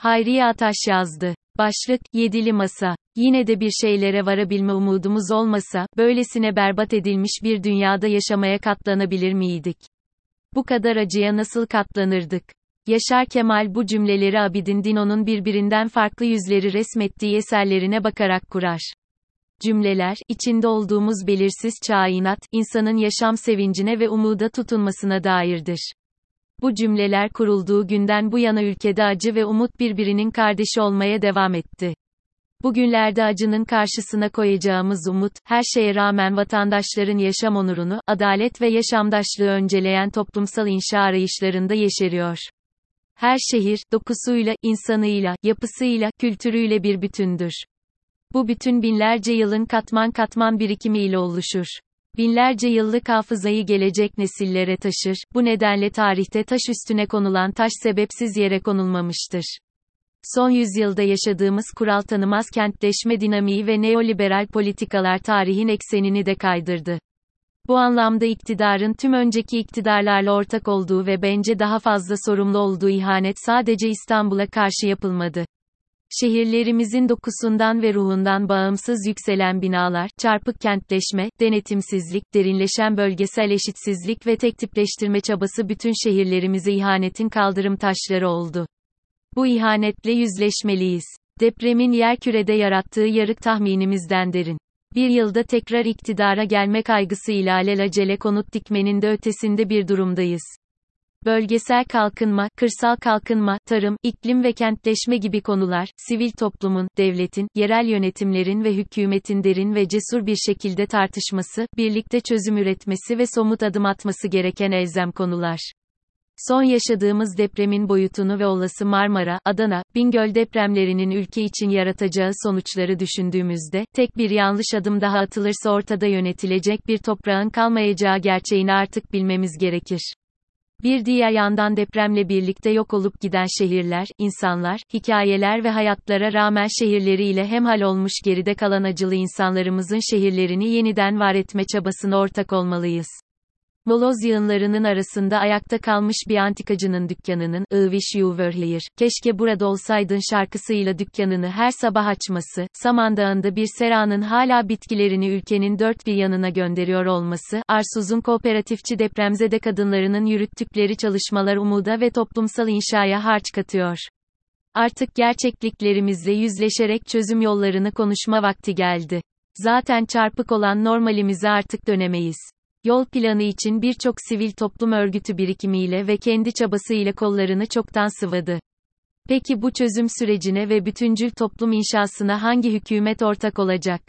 Hayriye Ataş yazdı. Başlık, Yedili Masa. Yine de bir şeylere varabilme umudumuz olmasa, böylesine berbat edilmiş bir dünyada yaşamaya katlanabilir miydik? Bu kadar acıya nasıl katlanırdık? Yaşar Kemal bu cümleleri Abidin Dino'nun birbirinden farklı yüzleri resmettiği eserlerine bakarak kurar. Cümleler, içinde olduğumuz belirsiz kainat, insanın yaşam sevincine ve umuda tutunmasına dairdir. Bu cümleler kurulduğu günden bu yana ülkede acı ve umut birbirinin kardeşi olmaya devam etti. Bugünlerde acının karşısına koyacağımız umut, her şeye rağmen vatandaşların yaşam onurunu, adalet ve yaşamdaşlığı önceleyen toplumsal inşa arayışlarında yeşeriyor. Her şehir, dokusuyla, insanıyla, yapısıyla, kültürüyle bir bütündür. Bu bütün binlerce yılın katman katman birikimiyle oluşur. Binlerce yıllık hafızayı gelecek nesillere taşır, bu nedenle tarihte taş üstüne konulan taş sebepsiz yere konulmamıştır. Son yüzyılda yaşadığımız kural tanımaz kentleşme dinamiği ve neoliberal politikalar tarihin eksenini de kaydırdı. Bu anlamda iktidarın tüm önceki iktidarlarla ortak olduğu ve bence daha fazla sorumlu olduğu ihanet sadece İstanbul'a karşı yapılmadı. Şehirlerimizin dokusundan ve ruhundan bağımsız yükselen binalar, çarpık kentleşme, denetimsizlik, derinleşen bölgesel eşitsizlik ve tektipleştirme çabası bütün şehirlerimize ihanetin kaldırım taşları oldu. Bu ihanetle yüzleşmeliyiz. Depremin yerkürede yarattığı yarık tahminimizden derin. Bir yılda tekrar iktidara gelme kaygısıyla alelacele konut dikmenin de ötesinde bir durumdayız. Bölgesel kalkınma, kırsal kalkınma, tarım, iklim ve kentleşme gibi konular, sivil toplumun, devletin, yerel yönetimlerin ve hükümetin derin ve cesur bir şekilde tartışması, birlikte çözüm üretmesi ve somut adım atması gereken elzem konular. Son yaşadığımız depremin boyutunu ve olası Marmara, Adana, Bingöl depremlerinin ülke için yaratacağı sonuçları düşündüğümüzde, tek bir yanlış adım daha atılırsa ortada yönetilecek bir toprağın kalmayacağı gerçeğini artık bilmemiz gerekir. Bir diğer yandan depremle birlikte yok olup giden şehirler, insanlar, hikayeler ve hayatlara rağmen şehirleriyle hemhal olmuş geride kalan acılı insanlarımızın şehirlerini yeniden var etme çabasına ortak olmalıyız. Moloz yığınlarının arasında ayakta kalmış bir antikacının dükkanının, I wish you were here, keşke burada olsaydın şarkısıyla dükkanını her sabah açması, Samandağ'ında bir seranın hala bitkilerini ülkenin dört bir yanına gönderiyor olması, Arsuz'un kooperatifçi depremzede kadınlarının yürüttükleri çalışmalar umuda ve toplumsal inşaya harç katıyor. Artık gerçekliklerimizle yüzleşerek çözüm yollarını konuşma vakti geldi. Zaten çarpık olan normalimize artık dönemeyiz. Yol planı için birçok sivil toplum örgütü birikimiyle ve kendi çabasıyla kollarını çoktan sıvadı. Peki bu çözüm sürecine ve bütüncül toplum inşasına hangi hükümet ortak olacak?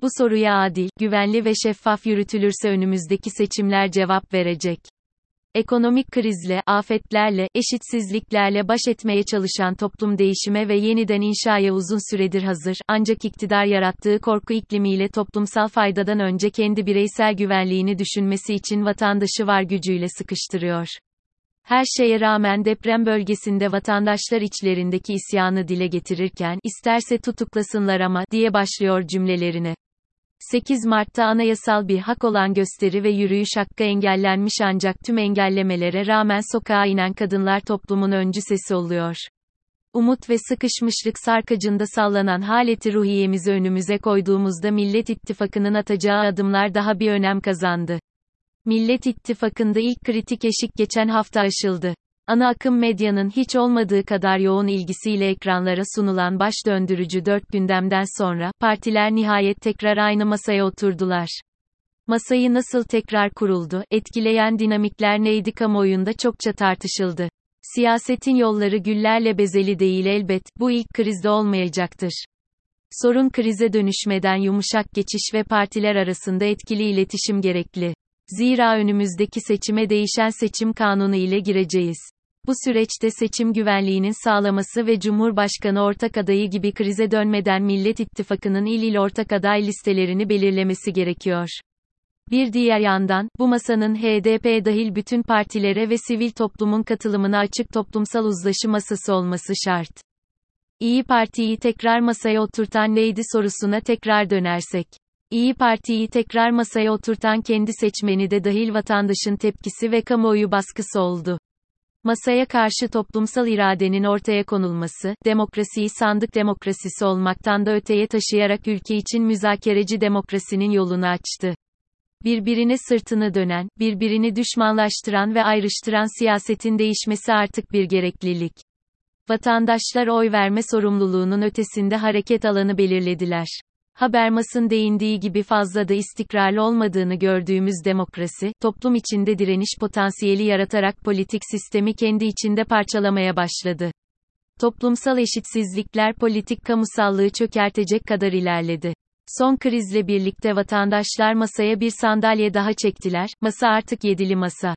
Bu soruya adil, güvenli ve şeffaf yürütülürse önümüzdeki seçimler cevap verecek. Ekonomik krizle, afetlerle, eşitsizliklerle baş etmeye çalışan toplum değişime ve yeniden inşaya uzun süredir hazır, ancak iktidar yarattığı korku iklimiyle toplumsal faydadan önce kendi bireysel güvenliğini düşünmesi için vatandaşı var gücüyle sıkıştırıyor. Her şeye rağmen deprem bölgesinde vatandaşlar içlerindeki isyanı dile getirirken, isterse tutuklasınlar ama, diye başlıyor cümlelerine. 8 Mart'ta anayasal bir hak olan gösteri ve yürüyüş hakkı engellenmiş ancak tüm engellemelere rağmen sokağa inen kadınlar toplumun öncü sesi oluyor. Umut ve sıkışmışlık sarkacında sallanan haleti ruhiyemizi önümüze koyduğumuzda Millet İttifakı'nın atacağı adımlar daha bir önem kazandı. Millet İttifakı'nda ilk kritik eşik geçen hafta aşıldı. Ana akım medyanın hiç olmadığı kadar yoğun ilgisiyle ekranlara sunulan baş döndürücü dört gündemden sonra, partiler nihayet tekrar aynı masaya oturdular. Masayı nasıl tekrar kuruldu, etkileyen dinamikler neydi kamuoyunda çokça tartışıldı. Siyasetin yolları güllerle bezeli değil elbet, bu ilk krizde olmayacaktır. Sorun krize dönüşmeden yumuşak geçiş ve partiler arasında etkili iletişim gerekli. Zira önümüzdeki seçime değişen seçim kanunu ile gireceğiz. Bu süreçte seçim güvenliğinin sağlaması ve Cumhurbaşkanı ortak adayı gibi krize dönmeden Millet İttifakı'nın il il ortak aday listelerini belirlemesi gerekiyor. Bir diğer yandan, bu masanın HDP dahil bütün partilere ve sivil toplumun katılımına açık toplumsal uzlaşı masası olması şart. İyi Parti'yi tekrar masaya oturtan neydi sorusuna tekrar dönersek. İyi Parti'yi tekrar masaya oturtan kendi seçmeni de dahil vatandaşın tepkisi ve kamuoyu baskısı oldu. Masaya karşı toplumsal iradenin ortaya konulması, demokrasiyi sandık demokrasisi olmaktan da öteye taşıyarak ülke için müzakereci demokrasinin yolunu açtı. Birbirine sırtını dönen, birbirini düşmanlaştıran ve ayrıştıran siyasetin değişmesi artık bir gereklilik. Vatandaşlar oy verme sorumluluğunun ötesinde hareket alanı belirlediler. Habermas'ın değindiği gibi fazla da istikrarlı olmadığını gördüğümüz demokrasi, toplum içinde direniş potansiyeli yaratarak politik sistemi kendi içinde parçalamaya başladı. Toplumsal eşitsizlikler politik kamusallığı çökertecek kadar ilerledi. Son krizle birlikte vatandaşlar masaya bir sandalye daha çektiler, masa artık yedili masa.